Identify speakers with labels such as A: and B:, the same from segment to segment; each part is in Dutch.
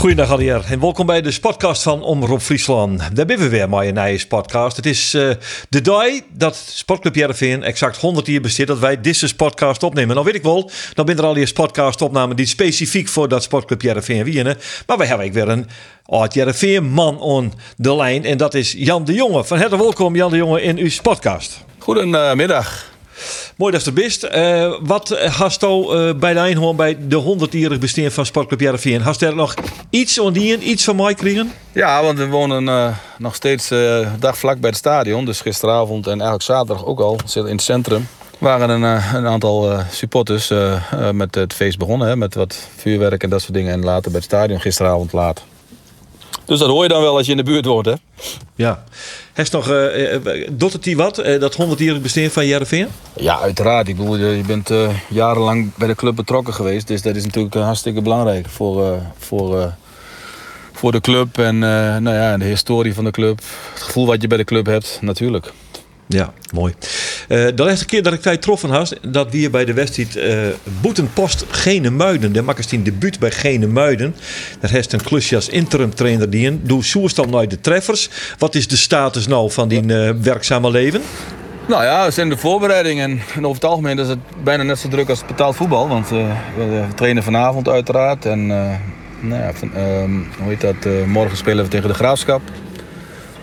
A: Goedendag alweer en welkom bij de podcast van Omroep Friesland. Daar zijn we weer, maar een nieuwe podcast. Het is eh, de dag dat Sportclub Jereveen exact 100 jaar bestaat dat wij deze podcast opnemen. Nou weet ik wel, dan ben er al eens podcast opnamen die specifiek voor dat Sportclub Jereveen winnen. Maar we hebben weer een oud Jereveen man on de lijn en dat is Jan de Jonge. Van harte welkom Jan de Jonge in uw podcast.
B: Goedemiddag.
A: Mooi dat je er bent. Eh, wat hast u uh, bij de Eindhoorn bij de 100-jarig bestaan van Sportclub Jereveen? Hast er nog iets van die, iets van mij kregen?
B: Ja, want we wonen nog steeds uh, dag vlak bij het stadion. Dus gisteravond en eigenlijk zaterdag ook al, in het centrum. waren een, een aantal supporters met het feest begonnen. Hè, met wat vuurwerk en dat soort dingen. En later bij het stadion gisteravond laat. Dus dat hoor je dan wel als je in de buurt woont, hè?
A: Ja. Heeft nog, uh, doet het die wat, uh, dat 100-jarig bestaan van Jereveen?
B: Ja, uiteraard. Ik bedoel, je bent uh, jarenlang bij de club betrokken geweest. Dus dat is natuurlijk hartstikke belangrijk voor, voor, voor de club. En nou ja, de historie van de club. Het gevoel wat je bij de club hebt, natuurlijk.
A: Ja, mooi. Uh, de laatste keer dat ik tijd troffen had, dat we hier bij de wedstrijd uh, Boetenpost Gene Muiden. De makkers in debuut bij Gene Muiden. Daar heeft een klusje als interim trainer die in. Doe dan naar de treffers. Wat is de status nou van die uh, werkzame leven?
B: Nou ja, we zijn de voorbereiding en, over het algemeen is het bijna net zo druk als betaald voetbal. Want we trainen vanavond uiteraard. En nou ja, van, ehm, hoe heet dat? morgen spelen we tegen de Graafschap.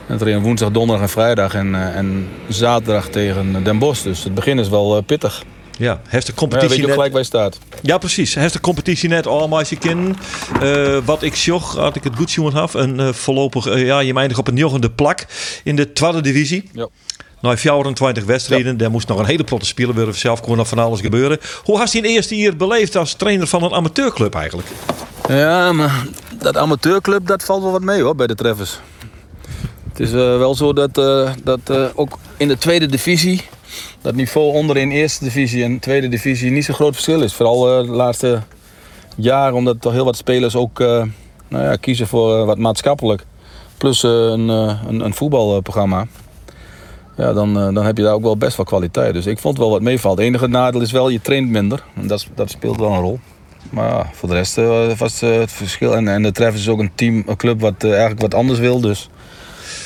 B: En trainen woensdag, donderdag en vrijdag en, uh, en zaterdag tegen Den Bosch. Dus het begin is wel uh, pittig.
A: Ja, heeft de competitie
B: ja, weet je
A: net...
B: gelijk bij staat.
A: Ja, precies. Heeft de competitie net allemaal je kind. Uh, wat ik zocht, had ik het goed zien had, een uh, voorlopig, uh, ja, je eindigt op een joggende plak in de tweede divisie.
B: Ja.
A: Nou, 24 wedstrijden, ja. daar moest nog een hele plotte spelen worden. Zelf kon nog van alles gebeuren. Hoe had je in eerste jaar beleefd als trainer van een amateurclub eigenlijk?
B: Ja, maar dat amateurclub, dat valt wel wat mee hoor, bij de treffers. Het is uh, wel zo dat, uh, dat uh, ook in de tweede divisie, dat niveau onderin eerste divisie en tweede divisie niet zo groot verschil is. Vooral de laatste jaren, omdat heel wat spelers ook nou ja, kiezen voor wat maatschappelijk. Plus een, een, een, voetbalprogramma. Ja, dan, dan heb je daar ook wel best wel kwaliteit. Dus ik vond wel wat meevalt. Het enige nadeel is wel, je traint minder. En dat, dat speelt wel een rol. Maar voor de rest was het verschil. En, en de Treffers is ook een team, een club wat eigenlijk wat anders wil. Dus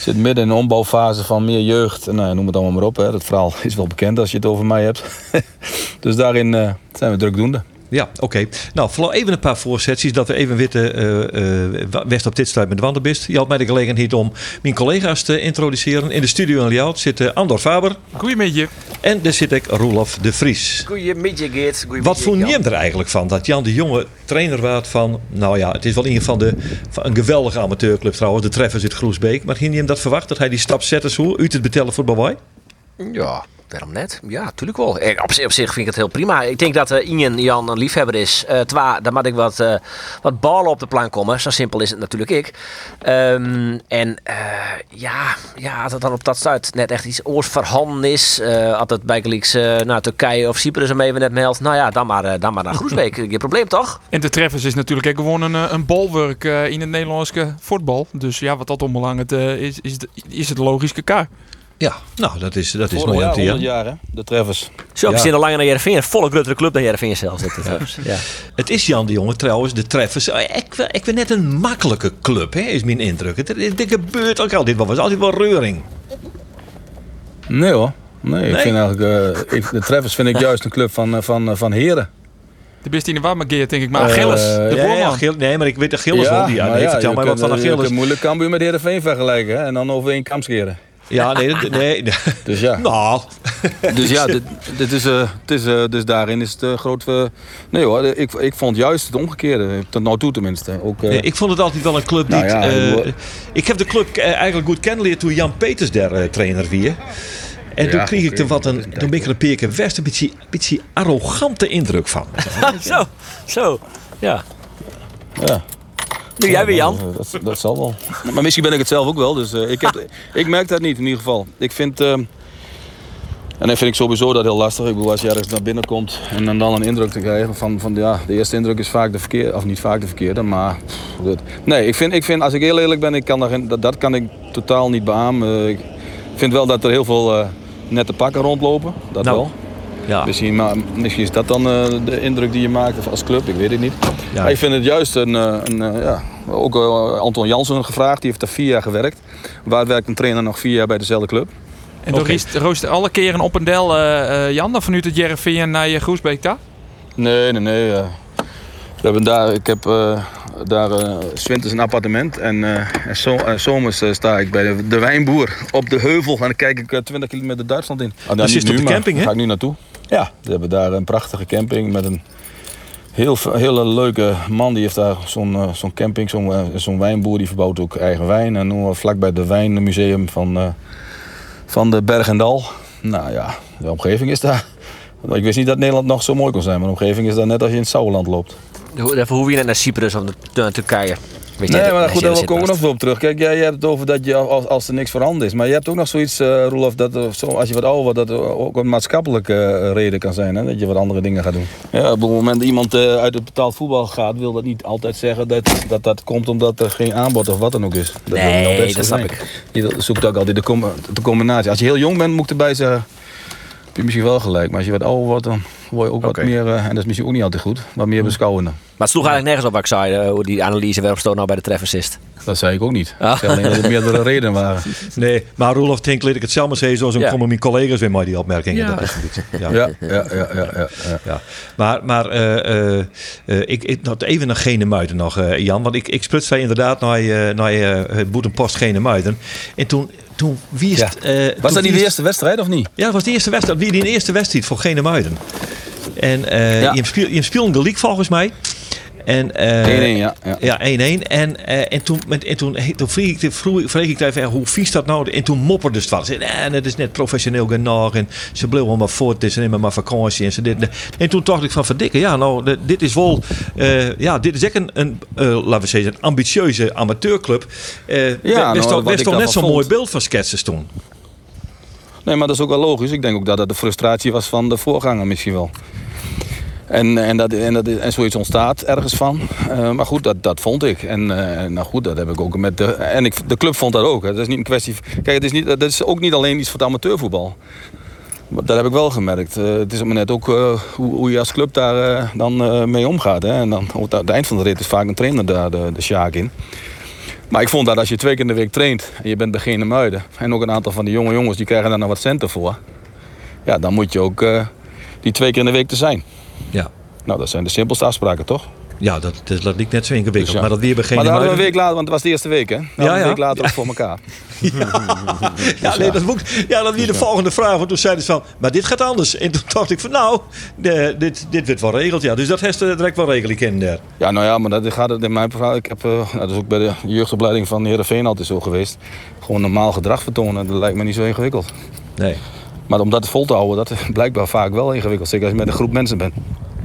B: zit midden in een ombouwfase van meer jeugd. Nou, noem het allemaal maar op. Hè. Dat verhaal is wel bekend als je het over mij hebt. dus daarin uh, zijn we drukdoende.
A: Ja, oké. Okay. Nou, even een paar voorzetjes dat we even weten uh, uh, West op dit stuit met de wandelbist. Je had mij de gelegenheid om mijn collega's te introduceren. In de studio in Liaut zit uh, Andor Faber.
C: Goedemiddag.
A: En daar zit ik Roelof de Vries.
D: Goedemiddag Geert.
A: Wat vond je er eigenlijk van dat Jan de Jonge trainer werd van, nou ja, het is wel in ieder geval de, van een geweldige amateurclub trouwens, de Treffers uit Groesbeek. Maar ging je hem dat verwacht dat hij die stap zette zo uit het betellen voor Bawai?
D: Ja, waarom net? Ja, natuurlijk wel. Op, op, zich vind ik het heel prima. Ik denk dat uh, Ingen Jan een liefhebber is. Uh, twa, dan moet ik wat, uh, wat ballen op de plank komen. Zo simpel is het natuurlijk ik. Um, en ja, ja, als het dan op dat stuit net echt iets oors is. als het bij naar Turkije of Cyprus hem even net meldt. Nou ja, dan maar, dan maar naar Groesbeek. Je probleem toch?
C: En de Treffers is natuurlijk gewoon een, een bolwerk in het Nederlandse voetbal. Dus ja, wat dat onbelangrijk is, is, is het logische kaart.
A: Ja, nou, dat is, dat is mooi
B: jaar,
A: om te
B: 100 jaar, hè? De Treffers.
D: Zo, we
A: Ja.
D: zitten al langer naar Jereveen. Een volle grotere club dan Jereveen zelfs. Dat, ja. Ja.
A: Het is Jan de Jonge trouwens, de treffers. eh, Ik, wil- ik vind net een makkelijke club, hè, is mijn indruk. Het, het, het gebeurt ook altijd wel. was altijd wel reuring.
B: Nee hoor. Nee, ik vind eigenlijk... eh, ik, de Treffers vind ik juist een club van, eh, van, eh, van heren.
C: De best in de warmageer, denk ik. Maar Achilles, de
A: Ja, ja, nee, maar ik weet Achilles wel. Die, ja, nee,
B: ja,
A: vertel mij wat van
B: Je
A: Achilles.
B: kunt moeilijk Cambuur met Heerenveen vergelijken, hè? En dan over één kam scheren.
A: Ja, nee, dat- nee.
B: Dus ja.
A: nou,
B: Dus ja, dit, dit is, eh, het is, eh, dus daarin is het uh, groot... eh, nee hoor, ik, ik vond juist het omgekeerde. Tot nou toe tenminste. Ook, eh,
A: nee, ik vond het altijd wel een club die...
B: Nou ja,
A: eh,
B: ik
A: heb de club eh, eigenlijk goed kennen toen Jan Peters daar eh, trainer weer. En toen kreeg ik er wat een,
B: een
A: toen ben ik er een paar keer West een beetje, beetje arrogante indruk van.
D: zo, zo. Ja.
B: ja.
D: Nu jij weer, Jan.
B: Dat, dat, dat zal wel. Maar misschien ben ik het zelf ook wel. Dus eh, ik, heb, ik merk dat niet in ieder geval. Ik vind... eh, En dan vind ik sowieso dat heel lastig. Ik bedoel, als je ergens naar binnen komt en dan, dan een indruk te krijgen van, van ja, de eerste indruk is vaak de verkeerde, of niet vaak de verkeerde, maar. Nee, ik vind, ik vind, als ik heel eerlijk ben, ik kan daar, dat, dat kan ik totaal niet beamen. Ik vind wel dat er heel veel uh, nette pakken rondlopen, dat
A: Nou,
B: wel.
A: Ja.
B: Misschien, maar, misschien is dat dan eh, de indruk die je maakt als club, ik weet het niet.
A: Ja.
B: Maar ik vind het juist een, eh, een eh, ja, ook eh, Anton Jansen gevraagd, die heeft daar vier jaar gewerkt. Waar werkt een trainer nog vier jaar bij dezelfde club?
C: En toen
A: Oké.
C: roost- alle keren op een del, eh, eh, Jan, dan vanuit het Jereveen naar je Groesbeek daar?
B: Nee, nee, nee. eh. we hebben daar, ik heb eh, daar eh, 's winters een appartement en, eh, en zo, zomers sta ik bij de, de wijnboer op de heuvel en dan kijk ik eh, 20 kilometer Duitsland in. Ah,
A: Dus je is op de camping, hè?
B: Ga ik nu naartoe? Ja, we hebben daar een prachtige camping met een heel, hele leuke man. Die heeft daar zo'n eh, zo'n camping, zo'n eh, zo'n wijnboer die verbouwt ook eigen wijn. En nu vlakbij het wijnmuseum van, eh, van de Berg en Dal. Nou ja, de omgeving is daar. Ik wist niet dat Nederland nog zo mooi kon zijn, maar de omgeving is daar net als je in het Sauerland loopt.
D: Hoe- hoef je net naar Cyprus of naar Turkije. Weet
B: Nee, maar goed, daar komen we
D: zit
B: nog wel op terug. Kijk, jij, jij hebt het over dat je als, als er niks veranderd is. Maar je hebt ook nog zoiets, eh Roelof, dat er zo, als je wat ouder wordt, dat er ook een maatschappelijke eh, reden kan zijn. Hè? Dat je wat andere dingen gaat doen. Ja, op het moment dat iemand eh, uit het betaald voetbal gaat, wil dat niet altijd zeggen dat, dat dat komt omdat er geen aanbod of wat dan ook is. Dat
D: Nee, dat snap ik.
B: Je zoekt ook altijd de, com- de combinatie. Als je heel jong bent, moet ik erbij zeggen, heb je misschien wel gelijk. Maar als je wat ouder wordt, dan word je ook wat meer, eh, en dat is misschien ook niet altijd goed, wat meer beschouwender.
D: Maar het sloeg eigenlijk nergens op wat ik zei, eh, hoe die analyse waarom stond nou bij de treffers is.
B: Dat zei ik ook niet.
D: Ah.
B: Ik zei alleen dat er meerdere redenen waren.
A: Nee, maar Roelof Tink liet ik het zelf maar zeggen, zoals
D: Ja.
A: komen mijn collega's weer met die opmerkingen.
C: Ja.
A: Dat is een beetje- ja.
B: Ja, ja, ja, ja, ja. ja.
A: Ja, maar, maar eh, ik, ik, nog even naar Gene Muiden nog, eh, Jan. Want ik, ik splitste inderdaad naar, eh, naar eh, het Boetenpost Gene Muiden. En toen, toen
B: Ja.
A: eh,
B: Was
A: toen
B: dat niet de eerste wedstrijd of niet?
A: Ja, dat was de eerste wedstrijd. Wie die eerste wedstrijd voor Gene Muiden. En
B: Ja.
A: je speel, je speelde de league volgens mij. En, eh,
B: 1-1, ja. ja.
A: Ja, 1-1. En, eh, en toen, met, en toen, he- toen vroeg ik, vroeg, vroeg ik even, hoe vies dat nou? En toen mopperde het. Ze zei, nee, dat is net professioneel genoeg. En ze bleven allemaal voort. Het is nemen maar vakantie. En, ze dit, en toen dacht ik van, verdikken, ja, nou, dit is wel, eh, ja, dit is echt een, een eh, laten we zeggen, een ambitieuze amateurclub. Eh ja,
B: nou,
A: wist toch, net zo'n mooi beeld van sketsen toen?
B: Nee, maar dat is ook wel logisch. Ik denk ook dat dat de frustratie was van de voorganger misschien wel. En, en, dat, en, dat, en zoiets ontstaat ergens van. Eh, maar goed, dat, dat vond ik. En eh, nou goed, dat heb ik ook met de. En ik, de club vond dat ook. Het is niet een kwestie. Kijk, het is, niet, dat is ook niet alleen iets voor het amateurvoetbal. Dat heb ik wel gemerkt. Eh, het is maar net ook eh, hoe, hoe je als club daar eh, dan eh, mee omgaat. Hè? En dan op het eind van de rit is vaak een trainer daar de, de sjaak in. Maar ik vond dat als je twee keer in de week traint en je bent Gene Muiden... en ook een aantal van die jonge jongens die krijgen daar nog wat centen voor... ja, dan moet je ook eh, die twee keer in de week te zijn.
A: Ja.
B: Nou, dat zijn de simpelste afspraken, toch?
A: Ja, dat, dat, dat liep net zo ingewikkeld.
B: Dus ja.
A: Maar dat weer
B: maar dan hadden we een week later, want het was de eerste week, hè? Dan we
A: ja.
B: een week later ook voor elkaar.
A: Ja, nee, dat, moet, ja, dat weer de volgende vraag. Want toen zeiden ze van, maar dit gaat anders. En toen dacht ik van, nou, de, dit, dit werd wel regeld. Ja, dus dat heeft direct wel regeling in daar.
B: Ja, nou ja, maar dat gaat het in mijn verhaal. Ik heb, eh, nou, dat is ook bij de jeugdopleiding van Heerenveen altijd zo geweest. Gewoon normaal gedrag vertonen, dat lijkt me niet zo ingewikkeld.
A: Nee.
B: Maar om dat vol te houden, dat blijkbaar vaak wel ingewikkeld. Zeker als je met een groep mensen bent.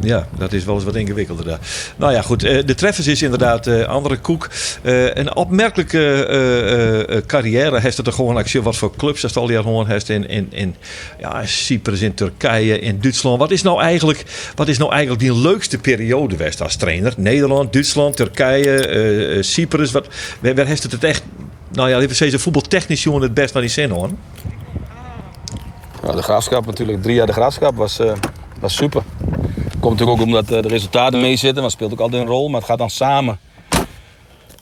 A: Ja, dat is wel eens wat ingewikkelder daar. Nou ja, goed. eh, De Treffers is inderdaad eh andere koek. Eh, een opmerkelijke carrière heeft het er gewoon. Je wat voor clubs het al die gewoon heeft in, in, in ja, Cyprus, in Turkije, in Duitsland. Wat is nou eigenlijk, wat is nou eigenlijk die leukste periode geweest als trainer? Nederland, Duitsland, Turkije, Cyprus. Wat, waar, heeft het het echt... Nou ja, even zeggen, voetbaltechnisch jongen het best naar die zin hoor.
B: Ja, de graafschap natuurlijk, drie jaar de graafschap was, eh, was super. Komt natuurlijk ook omdat eh, de resultaten meezitten, maar speelt ook altijd een rol. Maar het gaat dan samen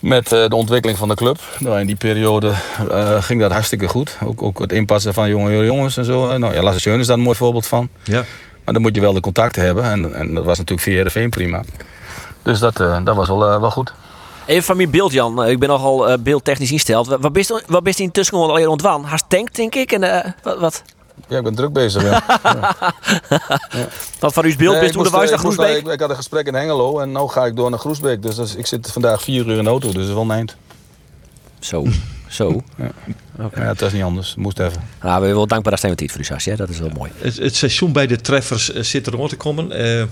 B: met eh, de ontwikkeling van de club. Nou, in die periode eh, ging dat hartstikke goed. Ook, ook het inpassen van jonge jongens en zo. Nou, ja, Lasse is daar een mooi voorbeeld van.
A: Ja.
B: Maar dan moet je wel de contacten hebben. En, en dat was natuurlijk via Heerenveen prima. Dus dat, eh, dat was wel, wel goed.
D: Even van mijn beeld, Jan. Ik ben nogal eh, beeldtechnisch ingesteld. Wat bist je wat bist je intussen al alweer ontwan? Haast tank, denk ik. En eh, wat, wat,
B: Ja, ik ben druk bezig. Ja.
D: wat van uw beeld
B: Nee,
D: hoe de
B: moest,
D: wijs
B: eh,
D: naar Groesbeek?
B: Ik, ik had een gesprek in Hengelo en nu ga ik door naar Groesbeek. Dus dat is- ik zit vandaag vier uur in de auto, dus dat is wel een eind.
D: Zo, zo.
B: Ja, het was niet anders. Het moest even.
D: Nou, we zijn wel dankbaar dat zijn we tijd voor u, Sasje. Dat is wel mooi.
A: Het, het seizoen bij de treffers eh, zit er te komen. Eh,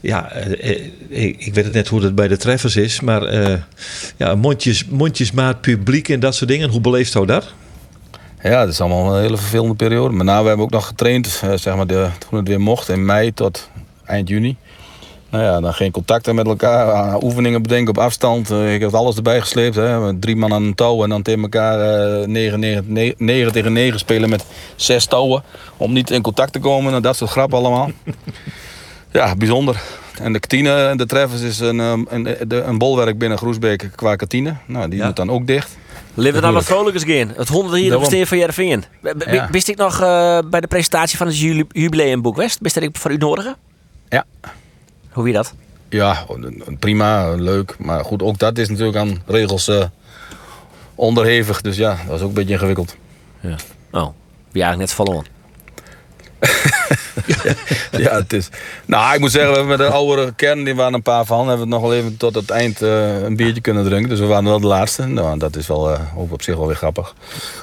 A: ja, eh, eh, ik, ik weet het net hoe het bij de treffers is. Maar eh, ja, mondjes, mondjesmaat publiek en dat soort dingen. Hoe beleeft u dat?
B: Ja, het is allemaal een hele vervelende periode. Maar nou, we hebben ook nog getraind, eh, zeg maar, de, toen het weer mocht, in mei tot eind juni. Nou ja, dan geen contacten met elkaar, eh, oefeningen bedenken op afstand. Eh, ik heb alles erbij gesleept. Hè. Drie man aan een touw en dan tegen elkaar eh 9, 9, 9 tegen 9 spelen met zes touwen. Om niet in contact te komen en dat soort grappen allemaal. ja, bijzonder. En de kantine, de Treffers, is een, ehm, een, een bolwerk binnen Groesbeek qua kantine. Nou, die
D: Ja.
B: moet dan ook dicht.
D: Laten we dan wat vrolijkers gaan. Het 100 jaar
B: Daarom.
D: bestaan van Jereveen.
B: Ja.
D: Wist ik nog eh, bij de presentatie van het jubileumboek West? Wist dat ik voor u nodig?
B: Ja.
D: Hoe wie dat?
B: Ja, prima, leuk. Maar goed, ook dat is natuurlijk aan regels eh, onderhevig. Dus ja, dat is ook een beetje ingewikkeld.
D: Oh, wie eigenlijk net verloren.
B: ja, het is... Nou, ik moet zeggen, we hebben met de oudere kern, die waren een paar van, hebben we nog wel even tot het eind eh, een biertje kunnen drinken. Dus we waren wel de laatste. Nou, dat is wel eh, ook op zich wel weer grappig.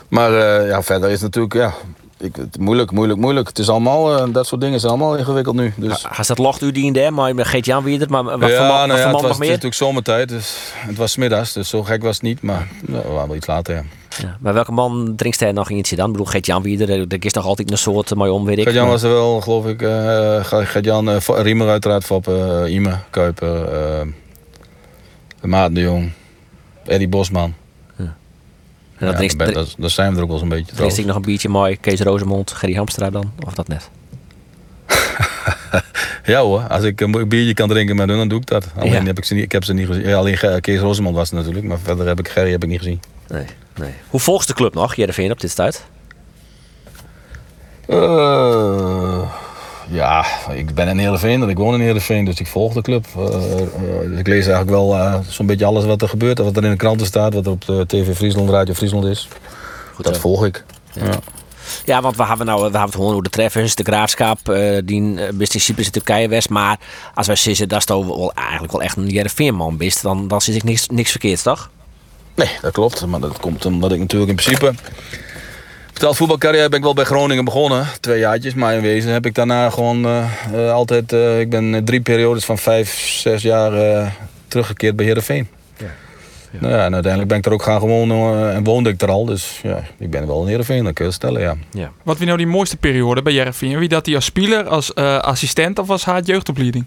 B: Maar eh, ja, verder is het natuurlijk, ja, ik, het, moeilijk, moeilijk, moeilijk. Het is allemaal, dat soort dingen zijn allemaal ingewikkeld nu. Dus...
D: Has dat locht u die in daar, maar met Geert-Jan wie het, maar wat voor
B: ja,
D: man,
B: nou
D: wat voor
B: het was
D: nog
B: het is natuurlijk zomertijd, dus het was middags, dus zo gek was het niet. Maar ja, we waren wel iets later, ja.
D: Ja, maar welke man drinkt hij nog eentje dan? Ik bedoel, Geert-Jan wie er, er is nog altijd een soort mooi om, weet ik.
B: Gert-Jan was er wel, geloof ik. eh Gert-Jan, eh, Riemer uiteraard, Foppe, eh, Ime, Kuiper, eh Maarten de Jong, Eddie Bosman.
D: en
B: Ja,
D: drinkt, drinkt,
B: dat, dat zijn we er ook wel zo'n beetje.
D: drinkt ik nog een biertje mooi. Kees Rozemond, Gerry Hamstra dan? Of dat net?
B: Ja hoor, als ik een biertje kan drinken met hun, dan doe ik dat. Alleen
D: Ja.
B: heb ik ze niet, ik heb ze niet gezien. Ja, alleen Kees Rosemond was het natuurlijk, maar verder heb ik Gerry heb ik niet gezien.
D: Nee, nee. Hoe volgt de club nog, Jereveen, op dit stuit?
B: Eh, ja, ik ben in Heerenveen, ik woon in Heerenveen, dus ik volg de club. Eh, eh, ik lees eigenlijk wel zo'n beetje alles wat er gebeurt, wat er in de kranten staat, wat er op de TV Friesland, Radio Friesland is.
D: Goed
B: dat volg ik. Ja.
D: Ja, want we hebben nou, we hebben het gewoon over de treffers, de graafschap, die best in Cyprus en Turkije west. Maar als wij zeggen dat wel eigenlijk wel echt een Jereveen-man bent, dan, dan zit ik niks, niks verkeerds, toch?
B: Nee, dat klopt. Maar dat komt omdat ik natuurlijk in principe... Betaald voetbalcarrière ben ik wel bij Groningen begonnen. Twee jaartjes. Maar in wezen heb ik daarna gewoon eh, eh, altijd... eh, ik ben drie periodes van vijf, zes jaar eh, teruggekeerd bij Heerenveen.
D: Ja.
B: Nou ja, en uiteindelijk ben ik er ook gaan wonen eh, en woonde ik er al. Dus ja, ik ben wel in Heerenveen, dat kun je stellen, ja.
D: Ja.
C: Wat wie nou die mooiste periode bij Jereveen? Wie dat die als speler, als eh, assistent of als haat jeugdopleiding?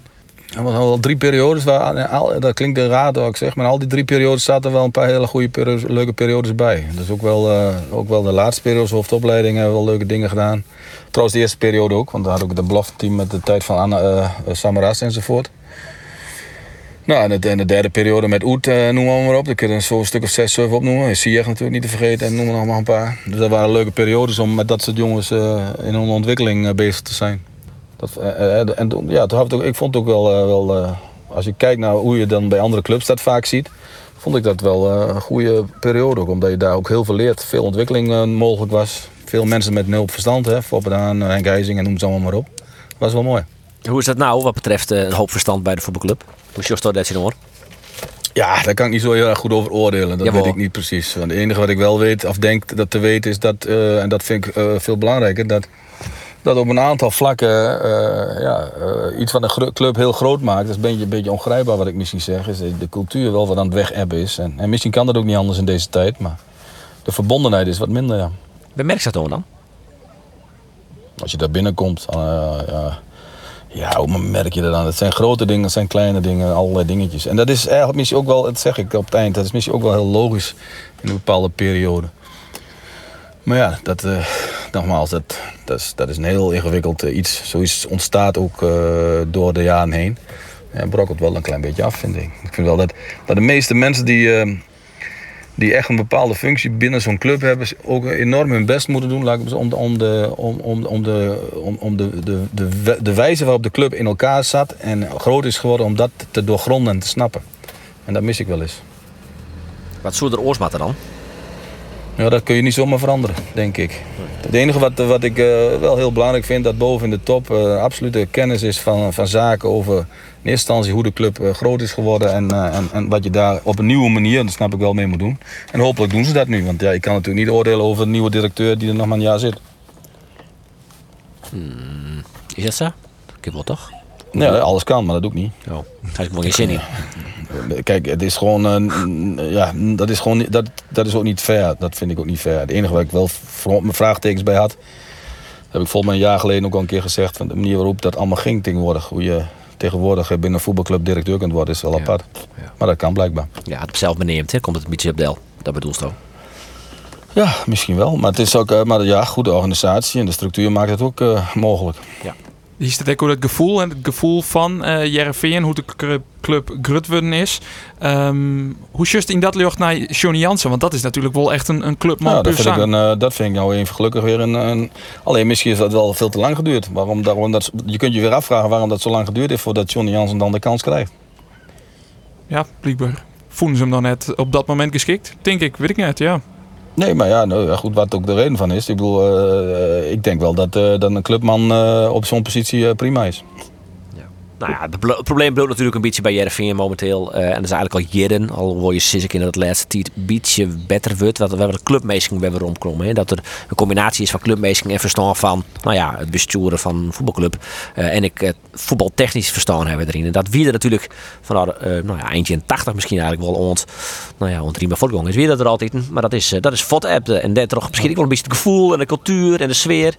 B: Er waren al drie periodes, waar, dat klinkt raar wat ik zeg, maar al die drie periodes zaten wel een paar hele goede leuke periodes bij. Dus ook wel, eh, ook wel de laatste periodes, hoofdopleiding, hebben we wel leuke dingen gedaan. Trouwens de eerste periode ook, want daar had ik het belofte met de tijd van Anna eh, eh, Samaras enzovoort. Nou, en de, de derde periode met Oet, noemen we maar op. Daar kun je zo'n stuk of zes, zeven opnoemen. Sieg natuurlijk niet te vergeten en noem nog maar een paar. Dus dat waren leuke periodes om met dat soort jongens in hun ontwikkeling bezig te zijn. Dat, eh, eh, en toen- ja, toen had ik, vond het ook wel, eh, wel eh, als je kijkt naar hoe je dan bij andere clubs dat vaak ziet, vond ik dat wel eh, een goede periode. Ook, omdat je daar ook heel veel leert, veel ontwikkeling eh, mogelijk was. Veel mensen met nul verstand, hè, Henk IJzing en noem ze allemaal maar op. was wel mooi.
D: Hoe is dat nou wat betreft eh, een hoop verstand bij de voetbalclub? Hoe is dat dat je hoor?
B: Ja, daar kan ik niet zo heel erg goed over oordelen. Dat
D: Jawel.
B: weet ik niet precies. Want het enige wat ik wel weet, of denk dat te weten, is dat, eh, en dat vind ik eh, veel belangrijker, dat, dat op een aantal vlakken eh, ja, eh, iets van een club heel groot maakt. Dat is een beetje, een beetje ongrijpbaar wat ik misschien zeg. Is de cultuur wel wat aan het weg is. En, en misschien kan dat ook niet anders in deze tijd, maar de verbondenheid is wat minder. Ja.
D: Je dat dan?
B: Als je daar binnenkomt, eh, ja, ja, hoe merk je dat dan? Het zijn grote dingen, het zijn kleine dingen, allerlei dingetjes. En dat is eigenlijk misschien ook wel, dat zeg ik op het eind, dat is misschien ook wel heel logisch in een bepaalde periode. Maar ja, dat, nogmaals, dat, dat, is, dat is een heel ingewikkeld eh, iets. Zoiets ontstaat ook eh, door de jaren heen. En brokkelt wel een klein beetje af, vind ik. Ik vind wel dat, dat de meeste mensen die, eh, die echt een bepaalde functie binnen zo'n club hebben, ook enorm hun best moeten doen om, de, om, de, om, om, om, de, om, om de, de, de wijze waarop de club in elkaar zat en groot is geworden om dat te doorgronden en te snappen. En dat mis ik wel eens.
D: Wat zou er oorsmatten dan?
B: Ja, dat kun je niet zomaar veranderen, denk ik. Het enige wat, wat ik eh, wel heel belangrijk vind, dat boven in de top eh, absolute kennis is van, van zaken over in eerste instantie hoe de club eh, groot is geworden en, en, en wat je daar op een nieuwe manier, dat snap ik wel, mee moet doen. En hopelijk doen ze dat nu, want ja, ik kan natuurlijk niet oordelen over een nieuwe directeur die er nog maar een jaar zit.
D: Is dat zo? Ik wel toch?
B: Ja, alles kan, maar dat doe ik niet.
D: Oh. Daar is gewoon geen zin in.
B: Kijk, het is gewoon, eh, ja, dat is gewoon, dat, dat is ook niet fair. Dat vind ik ook niet fair. Het enige wat ik wel mijn vraagtekens bij had. Dat heb ik volgens mij een jaar geleden ook al een keer gezegd. Van de manier waarop dat allemaal ging tegenwoordig. Hoe je tegenwoordig binnen een voetbalclub directeur kunt worden, is wel
D: Ja.
B: apart.
D: Ja.
B: Maar dat kan blijkbaar.
D: Ja, het zelf beneemt, hè, komt het een beetje op del. Dat bedoelst ook.
B: Ja, misschien wel. Maar het is ook, eh, maar ja, goede organisatie en de structuur maakt het ook eh, mogelijk.
C: Hier staat ook het gevoel en het gevoel van eh Jereveen, hoe de club, grutworden is. Ehm, hoe just in dat lucht naar Johnny Jansen? Want dat is natuurlijk wel echt een, een clubman
B: Nou, dat, vind ik een, eh, dat vind ik nou even gelukkig weer een, een- Alleen misschien is dat wel veel te lang geduurd. Waarom, daarom dat, je kunt je weer afvragen waarom dat zo lang geduurd heeft voordat Johnny Jansen dan de kans krijgt.
C: Ja, blijkbaar. Voelen ze hem dan net op dat moment geschikt? Denk ik, weet ik niet, ja.
B: Nee, maar ja, nou, goed, wat ook de reden van is. Ik bedoel, eh, ik denk wel dat, eh, dat een clubman eh, op zo'n positie eh, prima is.
D: Nou ja, het, probleem bloot natuurlijk een beetje bij Jereveen momenteel. eh, en dat is eigenlijk al jaren. Al word je sinds ik in het laatste tijd een beetje beter wordt. We hebben de clubmeesting weer rondkomen. Hè? Dat er een combinatie is van clubmeesting en verstaan van nou ja, het besturen van een voetbalclub. Eh, en ik het voetbaltechnisch verstaan hebben erin. En dat wie er natuurlijk van eh, nou ja, eind jaren 80 misschien eigenlijk wel ont, nou ja, ontriemen voortgang is. Wie dat er altijd. Maar dat is, dat is fot. En dat toch misschien ook wel een beetje het gevoel en de cultuur en de sfeer.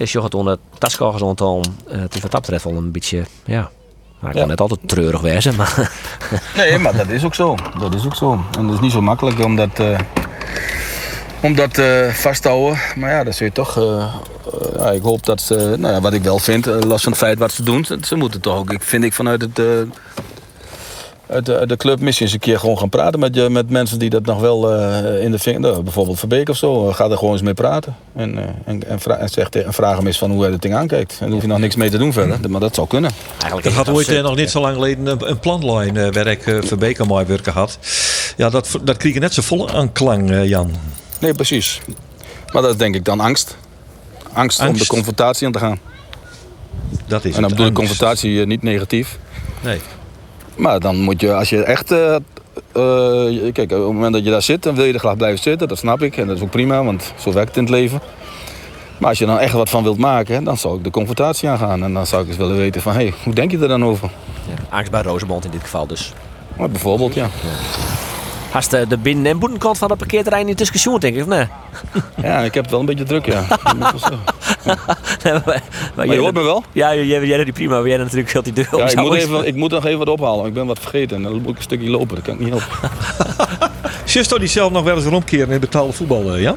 D: Is je onder taskagers rondom. Uh, het is wat dat betreft wel een beetje, ja. Maar ik
B: Ja.
D: kan net altijd treurig wezen, maar
B: Nee, maar dat is ook zo. Dat is ook zo. En dat is niet zo makkelijk om dat, eh, om dat eh, vast te houden. Maar ja, dat zul je toch... eh, eh, ja, ik hoop dat ze... Nou ja, wat ik wel vind, eh, los van het feit wat ze doen... ze- ze moeten toch ook, ik vind ik vanuit het... eh, de, uit de club misschien eens een keer gewoon gaan praten met, je, met mensen die dat nog wel eh, in de vinger... nou, bijvoorbeeld Verbeek of zo. eh, Ga er gewoon eens mee praten. En, eh, en, en, vra en, zeg, te- en vraag hem eens van hoe hij het ding aankijkt. En daar hoef je nog niks mee te doen verder. Maar dat zou kunnen.
D: eigenlijk
A: Er had ooit eh, nog niet zo lang geleden een, een planlijn eh, waar ik uh, Verbeek aan mooi werken had. Ja, dat, dat kreeg je net zo vol aanklang, eh, Jan.
B: Nee, precies. Maar dat is denk ik dan angst. Angst, om de confrontatie aan te gaan.
A: Dat is
B: En dan
A: het,
B: bedoel ik
A: angst.
B: confrontatie eh, niet negatief.
A: Nee.
B: Maar dan moet je, als je echt... eh, eh, kijk, op het moment dat je daar zit, dan wil je er graag blijven zitten. Dat snap ik. En dat is ook prima, want zo werkt het in het leven. Maar als je er dan echt wat van wilt maken, dan zou ik de confrontatie aangaan. En dan zou ik eens willen weten van, hé, hey, hoe denk je er dan over?
D: Ja, angst bij Rosemond in dit geval dus.
B: Maar bijvoorbeeld, ja.
D: Hast de, de binnen- en boetenkant van het parkeerterrein in discussie, denk ik, of nee?
B: Ja, ik heb het wel een beetje druk, ja.
D: Maar
B: Maar je hoort me wel?
D: Ja, jij, jij doet die prima, maar jij hebt natuurlijk heel die deur
B: Ja, ik moet, even, ik moet nog even wat ophalen. Ik ben wat vergeten. En dan moet ik een stukje lopen. Dat kan ik niet helpen.
A: Justo die zelf nog wel eens rondkeren in betaalde voetbal, eh, Jan?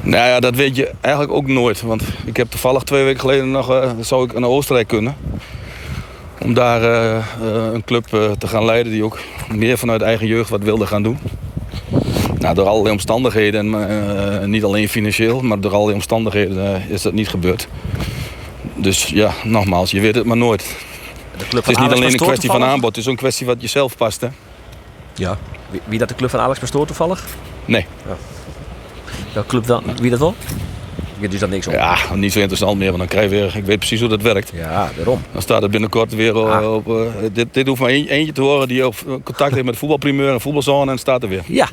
B: Nou ja, dat weet je eigenlijk ook nooit. Want ik heb toevallig twee weken geleden nog, eh, zou ik naar Oostenrijk kunnen. Om daar eh, eh, een club eh, te gaan leiden die ook meer vanuit eigen jeugd wat wilde gaan doen. Nou, door allerlei omstandigheden, en, eh, niet alleen financieel, maar door allerlei omstandigheden eh, is dat niet gebeurd. Dus ja, nogmaals, je weet het maar nooit. Het is niet alleen een kwestie van aanbod, het is ook een kwestie wat jezelf past. Hè?
A: Ja.
D: Wie, wie dat de club van Alex Pastoor toevallig?
B: Nee,
D: Welke club dan? Wie dat wel? Je dus dan niks op.
B: ja, niet zo interessant meer, want dan krijg je weer, ik weet precies hoe dat werkt.
D: Ja, daarom.
B: Dan staat er binnenkort weer eh,
D: Ah.
B: op. dit, dit hoeft maar eentje te horen die op contact heeft met voetbalprimeur en voetbalzone en staat er weer.
D: Ja.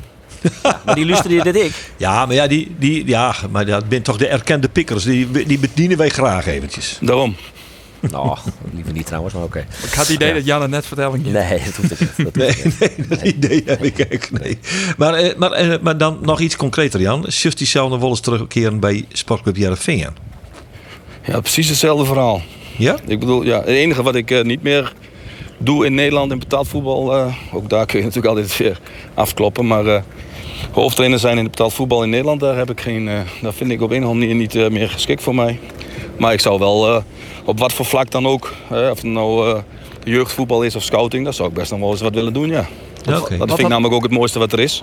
D: Ja maar die luisterde dit ik.
A: Ja, maar ja, die, die, ja, maar dat bent toch de erkende pikkers. Die, die bedienen wij graag eventjes.
B: Daarom.
D: Nou, liever niet trouwens, maar oké.
C: Ik had het idee
D: Ja.
C: dat Jan het net vertelde.
D: Nee, dat hoeft niet. Dat hoeft
A: Nee,
D: niet.
A: nee, dat idee heb ik nee. Maar, eh, maar, eh, maar dan nog iets concreter, Jan. Just diezelfde wel eens terugkeren bij Sportclub Jereveen.
B: Ja, precies hetzelfde verhaal.
A: Ja?
B: Ik bedoel, ja, het enige wat ik eh, niet meer doe in Nederland in betaald voetbal, eh, ook daar kun je natuurlijk altijd weer afkloppen. Maar eh, hoofdtrainer zijn in het betaald voetbal in Nederland, daar heb ik geen, eh, daar vind ik op een of andere manier niet eh, meer geschikt voor mij. Maar ik zou wel, eh, op wat voor vlak dan ook, of het nou jeugdvoetbal is of scouting, dat zou ik best nog wel eens wat willen doen, ja. Dat vind ik namelijk ook het mooiste wat er is.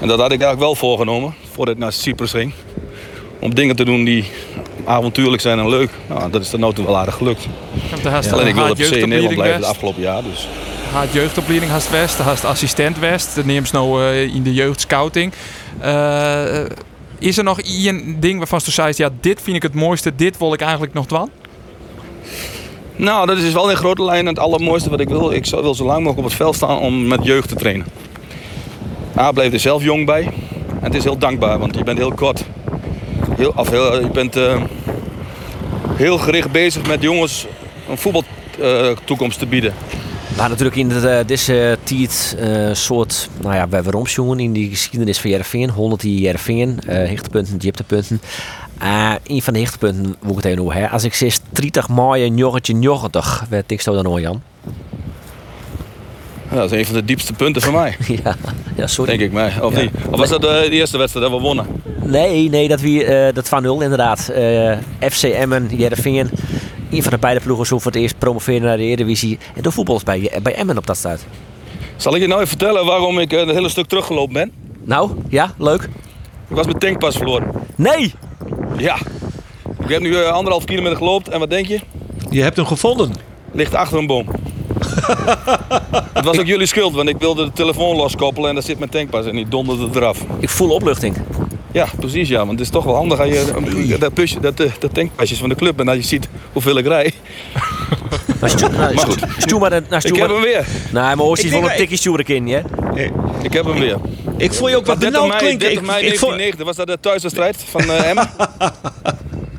B: En dat had ik eigenlijk wel voorgenomen, voordat ik naar Cyprus ging. Om dingen te doen die avontuurlijk zijn en leuk. Nou, dat is tot nu toe wel aardig gelukt. Alleen ik wilde per se in Nederland blijven
C: West.
B: afgelopen jaar. Dus.
C: Haat jeugdopleiding hast West. Hast assistent West. Dat neemt nou eh, in de jeugdscouting. Eh, is er nog één ding waarvan je zei, ja, dit vind ik het mooiste. Dit wil ik eigenlijk nog doen?
B: Nou, dat is wel in grote lijnen het allermooiste wat ik wil. Ik wil zo lang mogelijk op het veld staan om met jeugd te trainen. A, blijf er zelf jong bij. En het is heel dankbaar, want je bent heel kort. Heel, heel, je bent eh, heel gericht bezig met jongens een voetbaltoekomst te bieden.
D: Maar natuurlijk in de, eh, deze tijd eh soort, nou ja, we waarom in die geschiedenis van Jereveen, 100 jaar Jereveen, eh hechtepunten, dieptepunten. Eh een van de hechtepunten moet ik het even over hebben. Als ik zeg 30 mei 1990, werd ik zo dan hoor Jan.
B: Ja, dat is een van de diepste punten van mij,
D: ja, ja, sorry.
B: denk ik mij. Of
D: Ja.
B: niet? Of was dat de eerste wedstrijd dat we wonnen?
D: Nee, nee, dat, eh, dat van 0 inderdaad. Eh, FC Emmen, Jereveen. Een van de beide ploegen zo voor het eerst promoveren naar de Eredivisie. En de voetbal bij, bij Emmen op dat staat.
B: Zal ik je nou even vertellen waarom ik eh, een hele stuk teruggelopen ben?
D: Nou, ja, leuk.
B: Ik was mijn tankpas verloren.
D: Nee!
B: Ja. Ik heb nu eh, anderhalf kilometer gelopen en wat denk je?
A: Je hebt hem gevonden.
B: Ligt achter een boom. Het was ook jullie schuld, want ik wilde de telefoon loskoppelen en daar zit mijn tankpas en die donderde eraf.
D: Ik voel opluchting.
B: Ja, precies ja, want het is toch wel handig als je dat, pusje, dat, eh, dat tankpasjes van de club en als je ziet hoeveel ik rij.
D: Maar stu nou,
B: Maar
D: stu-
B: goed.
D: stuur maar... Nou, stuur
B: Ik heb hem weer.
D: Nee, maar Oost is wel een tikje stuur ik in, hè?
B: Ik heb hem weer.
A: Ik vond je ook wat
B: Maar 30
A: benauwd
B: mei,
A: klinken.
B: 30
A: Ik,
B: mei
A: ik vond-
B: 1990, was dat de thuiswedstrijd van eh Emmen?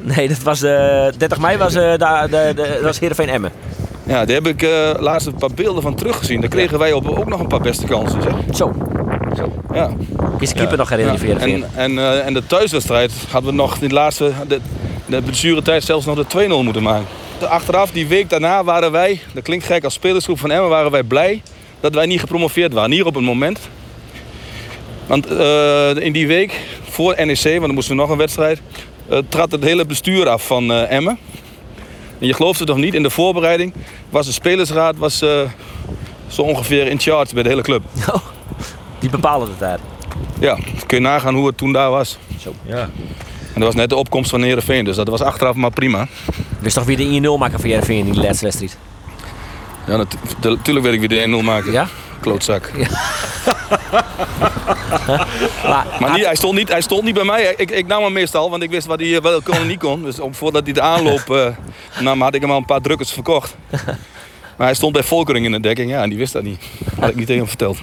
D: Nee, dat was... eh 30 mei was, eh de, de, de, dat was Heerenveen Emmen.
B: Ja, daar heb ik eh, laatst een paar beelden van teruggezien. Daar kregen wij op, ook nog een paar beste kansen. Zeg.
D: Zo.
B: Ja.
D: Is keeper nog herinnerd
B: Ja, en, en, eh, en de thuiswedstrijd hadden we nog in de laatste, de, de blessuretijd zelfs nog de 2-0 moeten maken. De- Achteraf, die week daarna, waren wij, dat klinkt gek als spelersgroep van Emmen, waren wij blij dat wij niet gepromoveerd waren. Hier op het moment. Want eh, in die week, voor NEC, want dan moesten we nog een wedstrijd, eh, trad het hele bestuur af van Emmen. En je gelooft het of niet, in de voorbereiding was de spelersraad was, zo ongeveer in charge bij de hele club.
D: Oh, die bepalen het daar.
B: Ja, kun je nagaan hoe het toen daar was.
A: Ja.
B: En dat was net de opkomst van Heerenveen, dus dat was achteraf maar prima.
D: Wist toch weer de 1-0 maken van Heerenveen in die laatste wedstrijd?
B: Ja, natuurlijk weet ik wie de 1-0 maken.
D: Ja?
B: Klootzak.
D: Maar,
B: Maar niet, hij, stond niet, hij stond niet bij mij. Ik, ik nam hem meestal, want ik wist wat hij eh, wel kon en niet kon. Dus om, voordat hij de aanloop eh, nam, had ik hem al een paar drukkers verkocht. Maar hij stond bij Volkering in de dekking, ja, en die wist dat niet. Had ik niet tegen hem verteld.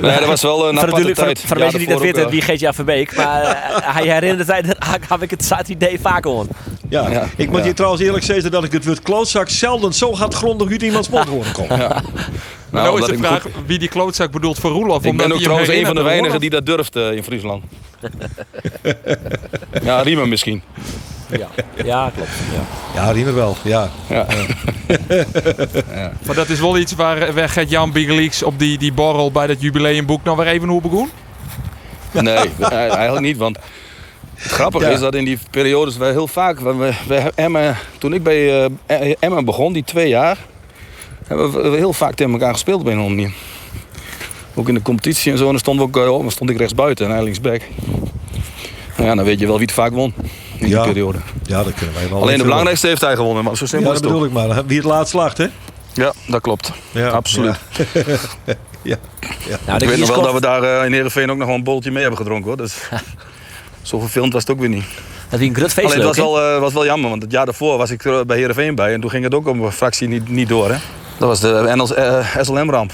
B: Nee, dat was wel een aparte tijd.
D: voor mensen die dat weten, wie Geert-Jan Verbeek. Maar eh, hij herinnert zich, daar heb ik het zat idee vaak hoor.
A: Ja.
B: Ja.
A: ik moet
B: Ja.
A: je trouwens eerlijk zeggen dat ik het woord klootzak zelden zo hard grondig uit iemands mond horen kon.
C: Nou,
B: Nou,
C: is de
B: ik
C: vraag
B: goed-
C: wie die klootzak bedoelt voor Roelof.
B: Ik
C: omdat
B: ben ook trouwens een van de weinigen die dat durft eh, in Friesland. ja, Riemen misschien.
D: Ja, ja klopt. Ja.
A: Ja, Riemer wel. Ja.
B: Ja.
C: Maar dat is wel iets waar, waar Gert-Jan Big Leaks op die, die borrel bij dat jubileumboek nog weer even hoe begon.
B: Nee, eh, eigenlijk niet. Want het grappige
A: Ja.
B: is dat in die periodes wij heel vaak... We, we, we- Emmen, toen ik bij eh, Emmen begon, die twee jaar... hebben we heel vaak tegen elkaar gespeeld andere manier. Ook in de competitie en zo. En dan stond, we ook, eh, oh, dan stond ik rechtsbuiten en hij linksback. Nou ja, dan weet je wel wie het vaak won in
A: Ja.
B: die periode.
A: ja, dat kunnen wij wel.
B: Alleen de belangrijkste heeft hij gewonnen, maar zo
A: Ja,
B: simpel
A: dat
B: is het
A: bedoel ik maar. Wie het laatst slacht, hè?
B: Ja, dat klopt.
A: Ja.
B: Absoluut.
A: Ja.
D: Nou,
B: Ik weet nog wel dat we
D: dat
B: daar eh, in Heerenveen ook nog wel een bolletje mee hebben gedronken. Hoor. Dus, zo verfilmd was het ook weer niet.
D: Dat wie een grut feest
B: Alleen het was wel, eh, was wel jammer, want het jaar daarvoor was ik er bij Heerenveen bij. En toen ging het ook om een fractie niet, niet door. Hè? Dat was de NLS, eh, SLM-ramp.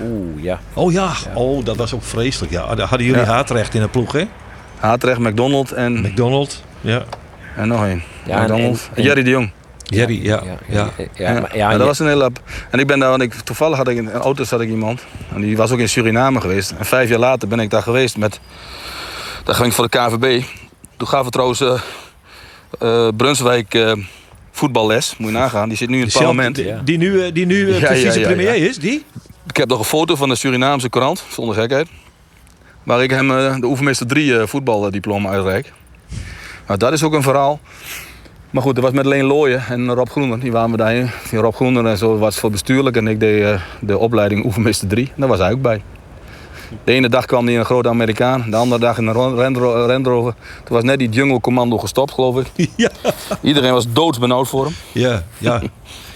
D: Oeh, ja.
A: Oh ja. oh dat was ook vreselijk. Ja, daar hadden jullie
B: Ja.
A: haatrecht in de ploeg, hè?
B: Haatrecht, McDonald en,
A: McDonald. Ja.
B: en nog één.
D: Ja, en-
B: McDonald.
D: en-
B: Jerry de Jong.
A: Jerry, ja.
D: Ja,
A: ja.
D: ja,
B: Ja,
D: maar- ja,
B: dat was een hele... En ik ben daar, want ik, toevallig had ik in een auto zat ik iemand. En die was ook in Suriname geweest. En vijf jaar later ben ik daar geweest met... Daar ging ik voor de KVB. Toen gaven we trouwens eh, Brunswijk eh, voetballes. Moet je nagaan. Die zit nu in het parlement.
A: Die, die nu, eh, die nu eh,
B: Ja,
A: de
B: ja,
A: vicepremier
B: ja.
A: is, die?
B: Ik heb nog een foto van de Surinaamse krant, zonder gekheid. Waar ik hem eh, de oefenmeester 3 eh, voetbaldiploma uitreik. Nou, dat is ook een verhaal. Maar goed, dat was met Leen Looyen en Rob Groener. Die waren we daarin. Rob Groener en zo was voor bestuurlijk. En ik deed eh, de opleiding oefenmeester 3. En daar was hij ook bij. De ene dag kwam hij een grote Amerikaan. De andere dag in een Rendro-. Toen was net die jungle commando gestopt, geloof ik.
A: Ja.
B: Iedereen was doodsbenauwd voor hem.
A: Ja, ja.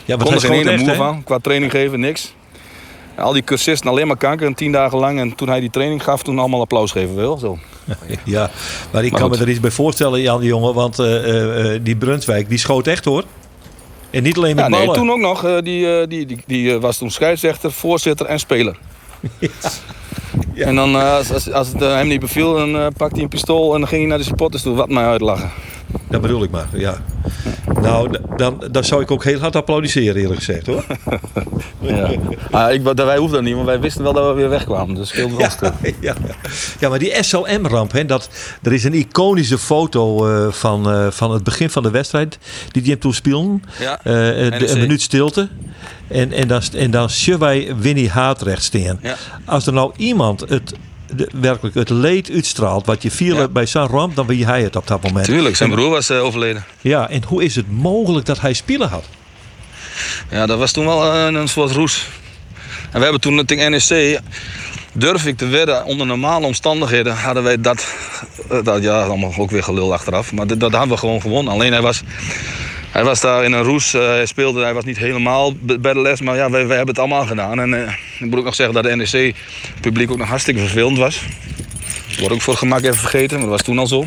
A: Ja,
B: Kon er geen ene moer van. Qua training geven, niks. Al die cursisten alleen maar kanker, en tien dagen lang. En toen hij die training gaf, toen allemaal applaus geven. Wel, zo.
A: Ja, maar ik
B: Maar
A: kan
B: goed.
A: me er iets bij voorstellen, Jan de jongen. Want eh, eh, eh, die Brunswijk, die schoot echt hoor. En niet alleen met
B: Ja, nee,
A: ballen.
B: toen ook nog. die, die, die, die was toen scheidsrechter, voorzitter en speler.
A: Ja.
B: En dan, eh, als, als, als het eh, hem niet beviel, dan eh, pakte hij een pistool en dan ging hij naar de supporters toe. Wat mij uitlachen.
A: Dat bedoel ik maar, ja. Nou, dan, dan zou ik ook heel hard applaudisseren, eerlijk gezegd hoor.
B: Ja. Ah, ik, wij hoefden dat niet, want wij wisten wel dat we weer wegkwamen. Dus wel stuk.
A: Ja, ja, maar die SLM-ramp, hè, dat, er is een iconische foto eh, van, eh, van het begin van de wedstrijd die die hem toen speelden.
B: Ja.
A: Eh, de- een minuut stilte. En, en dan, en dan wij Winnie Haatrecht staan.
B: Ja.
A: Als er nou iemand het, de, werkelijk het leed uitstraalt wat je viel
B: Ja.
A: bij zo'n ramp, dan ben hij het op dat moment.
B: Tuurlijk, zijn broer was eh, overleden.
A: Ja, en hoe is het mogelijk dat hij spelen had?
B: Ja, dat was toen wel een, een soort roes. En we hebben toen tegen NEC, durf ik te wedden, onder normale omstandigheden hadden wij dat, eh, dat ja, allemaal ook weer gelul achteraf. Maar dat, dat hadden we gewoon gewonnen. Alleen hij was, hij was daar in een roes, eh, hij speelde, hij was niet helemaal bij de les, maar ja, wij, hebben het allemaal gedaan. En eh, ik moet ook nog zeggen dat de NEC-publiek ook nog hartstikke vervelend was. Dat wordt ook voor gemak even vergeten, maar dat was toen al zo.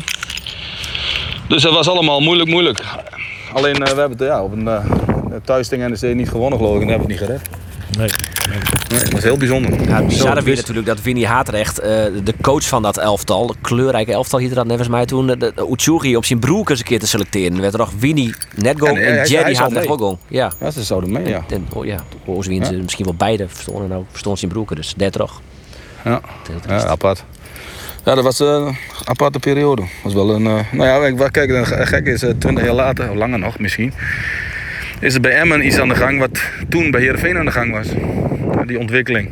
B: Dus het was allemaal moeilijk, moeilijk. Alleen eh, we hebben het ja, op een thuis tegen NEC niet gewonnen geloof ik en hebben het niet gered.
A: Nee.
B: Nee, dat is heel bijzonder.
D: Ja, het bizarre weer natuurlijk dat Winnie Haatrecht, eh, de coach van dat elftal, de kleurrijke elftal hier dat nevens mij toen, de, de op zijn broek eens een keer te selecteren. Er werd er nog Winnie net gong
B: En, eh,
D: en, Jerry Haatrecht ook gong. Ja.
B: Ja, ze zouden mee, ja.
D: En, oh, ja, misschien wel beide verstonden nou verstonden zijn broeken, dus daar toch.
B: Ja, ja apart. Ja, dat was eh, een aparte periode. was wel een, eh, nou ja, wat- kijk, het gek is, eh, 20 jaar later, of langer nog misschien, is er bij Emmen iets aan de gang wat toen bij Heerenveen aan de gang was. Ja, Die ontwikkeling.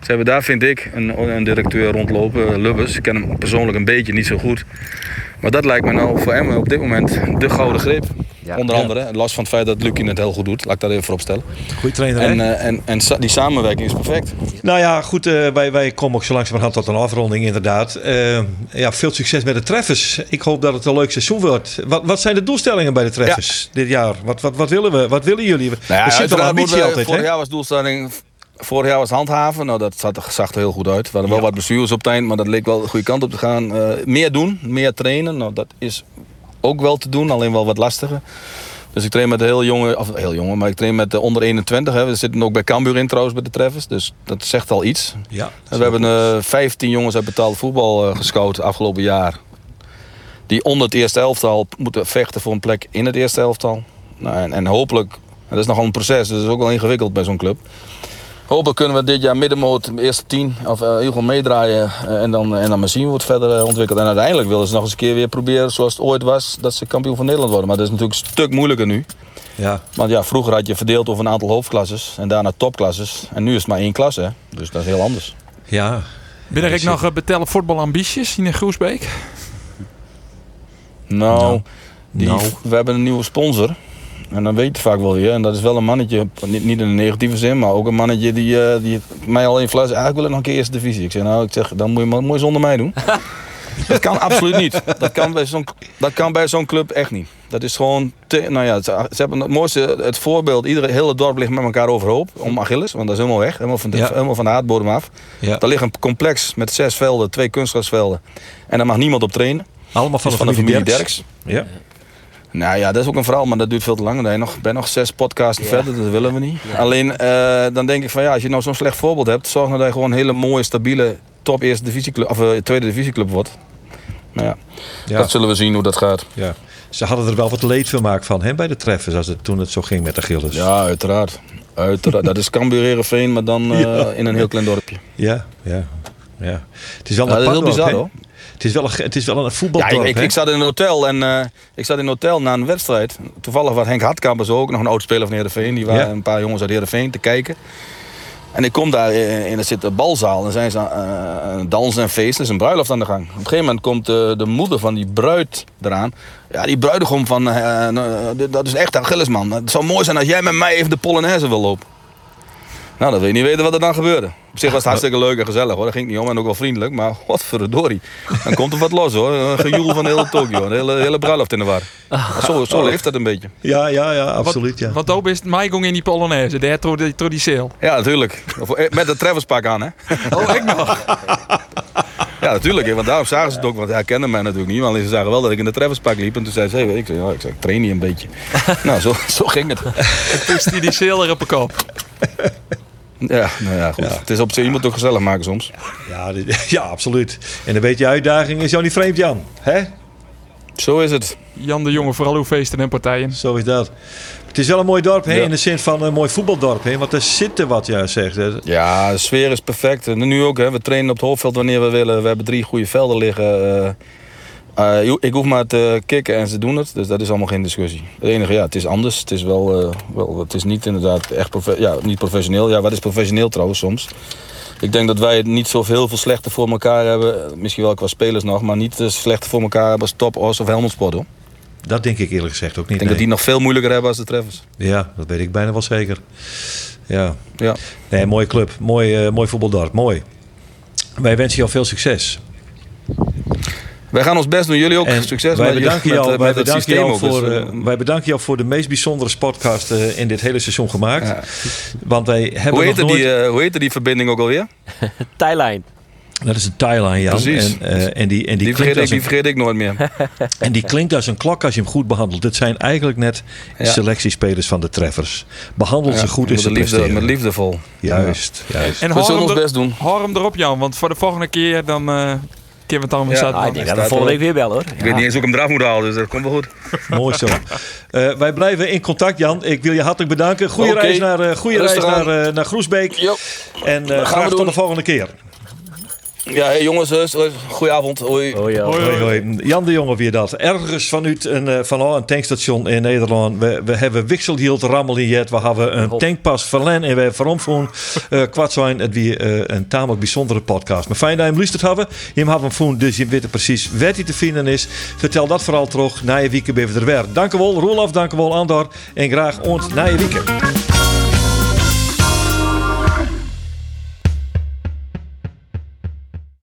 B: Ze hebben daar, vind ik, een, een directeur rondlopen, eh, Lubbers. Ik ken hem persoonlijk een beetje, niet zo goed. Maar dat lijkt me nou voor Emmen op dit moment de gouden greep.
D: Ja.
B: Onder
A: Ja.
B: andere, los van het feit dat Lucie het heel goed doet. Laat ik dat even voorop stellen.
A: Goeie trainer, hè?
B: En, eh, en, en sa- die samenwerking is perfect.
A: Nou ja, goed, eh, wij, wij komen ook zo langzamerhand tot een afronding inderdaad. Ja, veel succes met de treffers. Ik hoop dat het een leuk seizoen wordt. Wat, wat zijn de doelstellingen bij de treffers dit jaar? Wat, wat, wat willen we? Wat willen jullie?
B: Nou ja,
A: er zit ambitie altijd,
B: Vorig jaar was doelstelling. Vorig jaar was handhaven. Nou, dat zat, zag er heel goed uit. We hadden wel wat bestuurders op het eind, maar dat leek wel de goede kant op te gaan. Eh, meer doen, meer trainen. Nou, dat is ook wel te doen, alleen wel wat lastiger. Dus ik train met de heel jonge, of heel jonge, maar ik train met de onder 21. Hè. We zitten ook bij Cambuur in trouwens bij de treffers. Dus dat zegt al iets.
A: Ja,
B: En we hebben eh 15 jongens uit betaald voetbal eh, gescout afgelopen jaar. Die onder het eerste elftal moeten vechten voor een plek in het eerste elftal. Nou, en, en hopelijk, en dat is nogal een proces, dus dat is ook wel ingewikkeld bij zo'n club. Hopelijk kunnen we dit jaar middenmoot de eerste tien of uh, heel meedraaien eh, en, dan, en dan maar zien hoe het verder eh, ontwikkelt. En uiteindelijk willen ze nog eens een keer weer proberen zoals het ooit was, dat ze kampioen van Nederland worden. Maar dat is natuurlijk een stuk moeilijker nu.
A: ja.
B: Want ja, vroeger had je verdeeld over een aantal hoofdklasses en daarna topklasses. En nu is het maar één klasse, hè? dus dat is heel anders.
A: ja.
C: Binnen
A: Ja,
C: ik nog uh, betellen voetbalambities in Groesbeek?
B: Nou,
A: Nou.
B: we hebben een nieuwe sponsor. En dan weet je het vaak wel weer. En dat is wel een mannetje, niet, niet in een negatieve zin, maar ook een mannetje die, eh, die mij al in fles. Eigenlijk wil ik nog een keer eerste divisie. Ik zeg, nou, ik zeg, dan moet je maar mooi zonder mij doen. dat kan absoluut niet. Dat kan bij zo'n, dat kan bij zo'n club echt niet. Dat is gewoon, te, nou ja, ze, ze hebben het mooiste, het voorbeeld. Iedere hele dorp ligt met elkaar overhoop om Achilles, want dat is helemaal weg, helemaal van de,
A: Ja.
B: helemaal van de aardbodem af.
A: ja.
B: Daar ligt een complex met zes velden, twee kunstgrasvelden. En daar mag niemand op trainen.
A: Allemaal van, de familie, Derks.
B: Derks.
A: Ja.
B: Nou ja, dat is ook een verhaal, maar dat duurt veel te lang. Dan je nog, ben nog zes podcasts
D: Ja.
B: verder, dat willen we niet.
D: Ja.
B: Alleen, eh, dan denk ik van ja, als je nou zo'n slecht voorbeeld hebt, zorg nou dat je gewoon een hele mooie, stabiele top eerste divisieclub, of eh, tweede divisieclub wordt. Nou ja,
A: Ja.
B: dat zullen we zien hoe dat gaat.
A: ja. Ze hadden er wel wat leedvermaak van hè, bij de treffers als het, toen het zo ging met de Gilles.
B: Ja, uiteraard. uiteraard. dat is Cambuur maar dan eh,
A: Ja.
B: in een heel klein dorpje.
A: Ja, ja, ja. Het is wel
B: Ja, dat is
A: apart
B: heel bizar hoor.
A: Het is wel een, het is wel een
B: Ja,
A: voetbaldorp,
B: ik, ik, ik zat in een hotel en eh, ik zat in een hotel na een wedstrijd. Toevallig was Henk Hartkamp zo ook, nog een oud speler van Heerenveen. Die waren
A: Ja.
B: een paar jongens uit Heerenveen te kijken. En ik kom daar in, er zit een balzaal en zijn ze uh, dansen en feesten. Er is een bruiloft aan de gang. Op een gegeven moment komt uh, de moeder van die bruid eraan. Ja, die bruidegom van, uh, dat is echt Achilles man. Het zou mooi zijn als jij met mij even de Polonaise wil lopen. Nou, dan wil je niet weten wat er dan gebeurde. Op zich was het hartstikke leuk en gezellig hoor. Dat ging niet om en ook wel vriendelijk. Maar wat verdorie. Dan komt er wat los hoor. Een gejoel van de hele Tokio. Een hele, hele bruiloft in de war. Zo, zo leeft dat een beetje.
A: Ja, ja, ja, absoluut. Ja.
C: Want ook is het ging in die Polonaise. Die sale.
B: Ja, natuurlijk. Met het Traverspak aan hè.
C: Oh, ik nog.
B: Ja, natuurlijk. Want daarom zagen ze het ook. Want hij kende mij natuurlijk niet. Maar ze zagen wel dat ik in de Traverspak liep. En toen zei ze, hey, ik, zei, ja, ik, zei, ik train niet een beetje. nou, zo, zo ging het.
C: Ik pist die die sale er op een kop.
B: Ja, nou ja, goed.
A: Ja.
B: Het is op zich, je moet het ook gezellig maken soms.
A: Ja, ja, absoluut. En een beetje uitdaging is jou niet vreemd, Jan. Hè?
B: Zo is het.
C: Jan de Jonge, vooral uw feesten en partijen.
A: Zo is dat. Het is wel een mooi dorp, hè,
B: Ja.
A: in de zin van een mooi voetbaldorp. Hè, want er zit er wat, ja, zegt. hè.
B: Ja, de sfeer is perfect. En nu ook, hè. we trainen op het hoofdveld wanneer we willen. We hebben drie goede velden liggen. Eh, eh, ik hoef maar te kicken en ze doen het. Dus dat is allemaal geen discussie. Het enige, ja, het is anders. Het is wel, eh, wel het is niet inderdaad echt ja, niet professioneel. Ja, wat is professioneel trouwens soms? Ik denk dat wij het niet zo heel veel slechter voor elkaar hebben. Misschien wel qua spelers nog, maar niet uh, slechter voor elkaar hebben als Top, Os of Helmond Sport. Hoor.
A: Dat denk ik eerlijk gezegd ook niet.
B: Ik denk dat die nog veel moeilijker hebben als de Treffers.
A: Ja, dat weet ik bijna wel zeker. Ja.
B: Ja.
A: Nee, mooie club. Mooi, eh, mooi voetbaldorp. Mooi. Wij wensen jou veel succes.
B: Wij gaan ons best doen. Jullie ook
A: En
B: succes
A: wij
B: met,
A: bedanken
B: met,
A: jou,
B: eh,
A: wij,
B: met het
A: bedanken
B: systeem
A: jou.
B: Dus,
A: voor,
B: eh,
A: eh, wij bedanken jou voor de meest bijzondere podcast eh, in dit hele seizoen gemaakt.
B: Ja.
A: Want wij hebben
B: hoe,
A: nog
B: heette
A: nooit...
B: die, eh, hoe heette die verbinding ook alweer?
D: Tijlijn.
A: Dat is een Thailand, Jan.
B: Precies.
A: En, eh, en die, en die,
B: vergeet ik,
A: als
B: die
A: een,
B: vergeet ik nooit meer.
A: en die klinkt als een klok als je hem goed behandelt. Dit zijn eigenlijk net
B: Ja.
A: selectiespelers van de treffers. Behandel ze
B: Ja,
A: goed en
B: met
A: ze
B: liefde, met liefdevol.
A: Juist, juist.
C: En
B: We zullen
C: hem,
B: ons best doen.
C: hou hem erop, Jan. Want voor de volgende keer dan eh we het dan weer
B: Ja.
D: Ah, ik denk dat we volgende week weer bellen hoor.
B: Ik weet niet eens hoe ik hem eraf moet halen, dus dat komt wel goed.
A: Mooi zo. Eh, wij blijven in contact, Jan. Ik wil je hartelijk bedanken. Goeie
B: Oké.
A: reis, naar, eh goeie reis naar, eh, naar Groesbeek.
B: Jo.
A: En eh,
B: gaan
A: graag
B: we
A: tot de volgende keer.
B: Ja, hey, jongens, uh, goedenavond. Hoi.
D: Ja.
A: Hoi, hoi. Jan de Jonge weer dat. Ergens vanuit een, eh, van oh, een tankstation in Nederland. We, we hebben wikselhield rammel in jet. We hebben een tankpas verlen en we gewoon uh, kwart zijn. Het weer eh, een tamelijk bijzondere podcast. Maar fijn dat je hem luisterd hebben. Je hem hebben voen, dus je weet precies waar hij te vinden is. Vertel dat vooral terug. Na je weekend ben er weer. Dank u wel, Roelof. Dank u wel, Andor. En graag ons na je weekend.